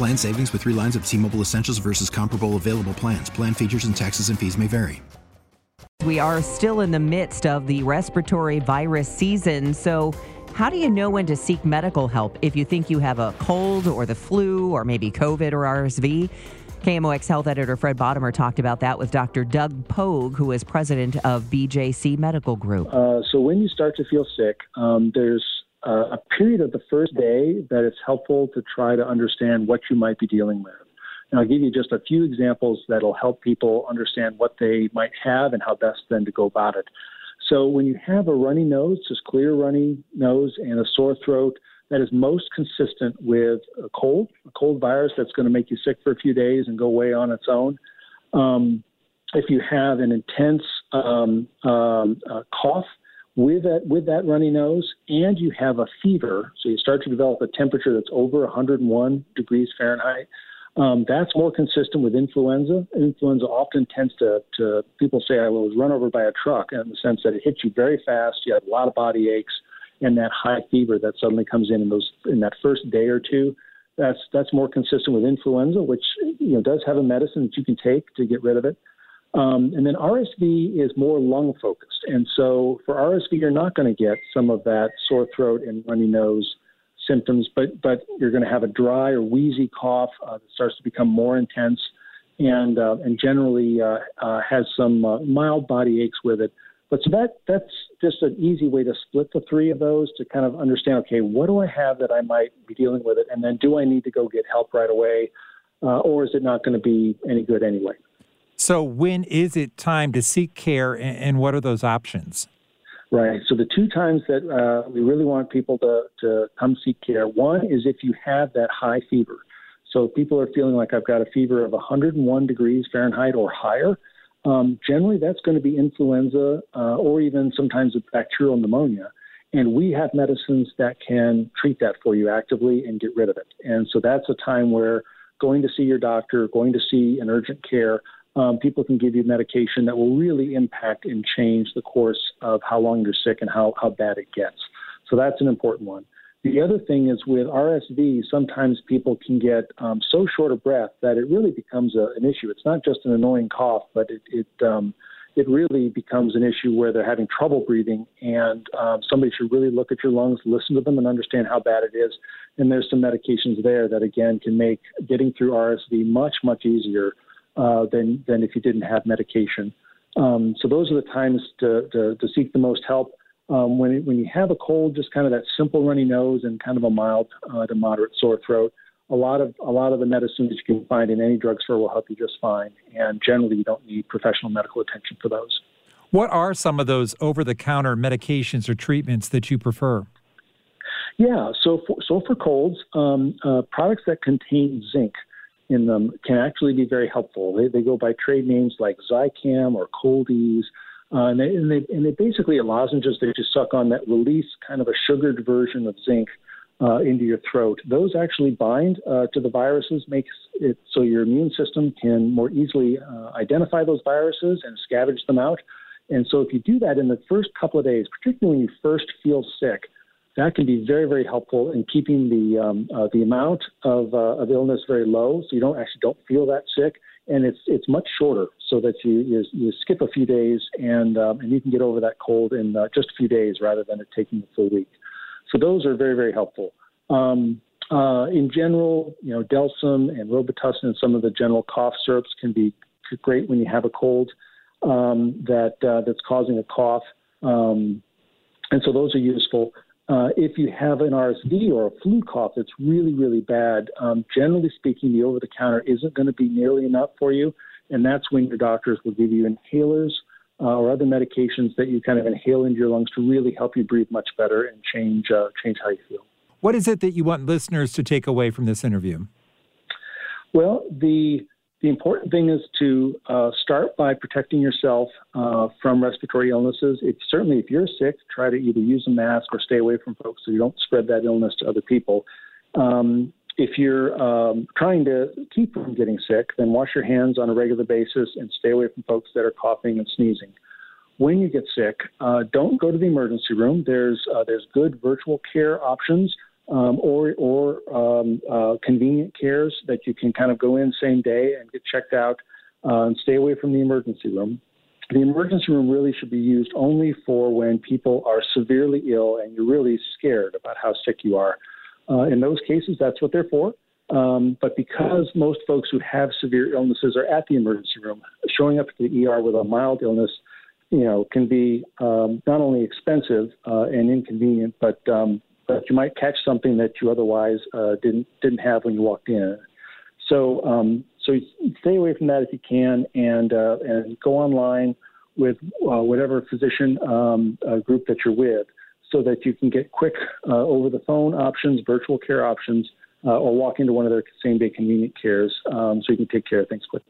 Plan savings with three lines of T Mobile Essentials versus comparable available plans. Plan features and taxes and fees may vary. We are still in the midst of the respiratory virus season. So, how do you know when to seek medical help if you think you have a cold or the flu or maybe COVID or RSV? KMOX Health Editor Fred Bodimer talked about that with Dr. Doug Pogue, who is president of BJC Medical Group. Uh, so, when you start to feel sick, um, there's uh, a period of the first day that it's helpful to try to understand what you might be dealing with. And I'll give you just a few examples that'll help people understand what they might have and how best then to go about it. So when you have a runny nose, just clear runny nose and a sore throat, that is most consistent with a cold, a cold virus that's going to make you sick for a few days and go away on its own. Um, if you have an intense um, um, uh, cough, with that with that runny nose and you have a fever, so you start to develop a temperature that's over 101 degrees Fahrenheit. Um, that's more consistent with influenza. Influenza often tends to, to people say I was run over by a truck in the sense that it hits you very fast. You have a lot of body aches and that high fever that suddenly comes in in those in that first day or two. That's that's more consistent with influenza, which you know does have a medicine that you can take to get rid of it. Um, and then RSV is more lung focused. And so for RSV, you're not going to get some of that sore throat and runny nose symptoms, but, but you're going to have a dry or wheezy cough uh, that starts to become more intense and, uh, and generally uh, uh has some uh, mild body aches with it. But so that, that's just an easy way to split the three of those to kind of understand, okay, what do I have that I might be dealing with it? And then do I need to go get help right away? Uh, or is it not going to be any good anyway? So, when is it time to seek care, and what are those options? Right. So, the two times that uh, we really want people to, to come seek care one is if you have that high fever. So, if people are feeling like I've got a fever of 101 degrees Fahrenheit or higher, um, generally that's going to be influenza uh, or even sometimes bacterial pneumonia. And we have medicines that can treat that for you actively and get rid of it. And so that's a time where going to see your doctor, going to see an urgent care, um, people can give you medication that will really impact and change the course of how long you're sick and how, how bad it gets. So that's an important one. The other thing is with RSV, sometimes people can get um, so short of breath that it really becomes a, an issue. It's not just an annoying cough, but it it, um, it really becomes an issue where they're having trouble breathing, and um, somebody should really look at your lungs, listen to them, and understand how bad it is. And there's some medications there that again can make getting through RSV much much easier uh, than than if you didn't have medication. Um, so those are the times to, to, to seek the most help. Um, when when you have a cold, just kind of that simple runny nose and kind of a mild uh, to moderate sore throat. A lot of a lot of the medicines you can find in any drugstore will help you just fine, and generally you don't need professional medical attention for those. What are some of those over-the-counter medications or treatments that you prefer? Yeah, so for, so for colds, um, uh, products that contain zinc in them can actually be very helpful. They, they go by trade names like Zicam or Cold-EEZE. Uh, and, they, and, they, and they basically are lozenges that you suck on that release kind of a sugared version of zinc uh, into your throat. Those actually bind uh, to the viruses, makes it so your immune system can more easily uh, identify those viruses and scavenge them out. And so if you do that in the first couple of days, particularly when you first feel sick, that can be very, very helpful in keeping the um, uh, the amount of, uh, of illness very low, so you don't actually don't feel that sick, and it's it's much shorter, so that you you, you skip a few days and um, and you can get over that cold in uh, just a few days rather than it taking a full week. So those are very, very helpful. Um, Uh, in general, you know, Delsym and Robitussin and some of the general cough syrups can be great when you have a cold um, that uh, that's causing a cough, um, and so those are useful. Uh, if you have an RSV or a flu cough that's really, really bad, um, generally speaking, the over the counter isn't going to be nearly enough for you. And that's when your doctors will give you inhalers uh, or other medications that you kind of inhale into your lungs to really help you breathe much better and change, uh, change how you feel. What is it that you want listeners to take away from this interview? Well, the the important thing is to uh, start by protecting yourself uh, from respiratory illnesses. If, certainly, if you're sick, try to either use a mask or stay away from folks so you don't spread that illness to other people. Um, if you're um, trying to keep from getting sick, then wash your hands on a regular basis and stay away from folks that are coughing and sneezing. When you get sick, uh, don't go to the emergency room. There's uh, there's good virtual care options um, or or um, uh, convenient cares that you can kind of go in same day and get checked out uh, and stay away from the emergency room. The emergency room really should be used only for when people are severely ill and you're really scared about how sick you are. Uh, in those cases, that's what they're for. Um, but because most folks who have severe illnesses are at the emergency room, showing up to the ER with a mild illness, you know, can be um, not only expensive uh, and inconvenient, but um, but you might catch something that you otherwise uh, didn't didn't have when you walked in. So um, so stay away from that if you can, and uh, and go online with uh, whatever physician um, uh, group that you're with, so that you can get quick uh, over the phone options, virtual care options, uh, or walk into one of their same day convenient cares, um, so you can take care of things quickly.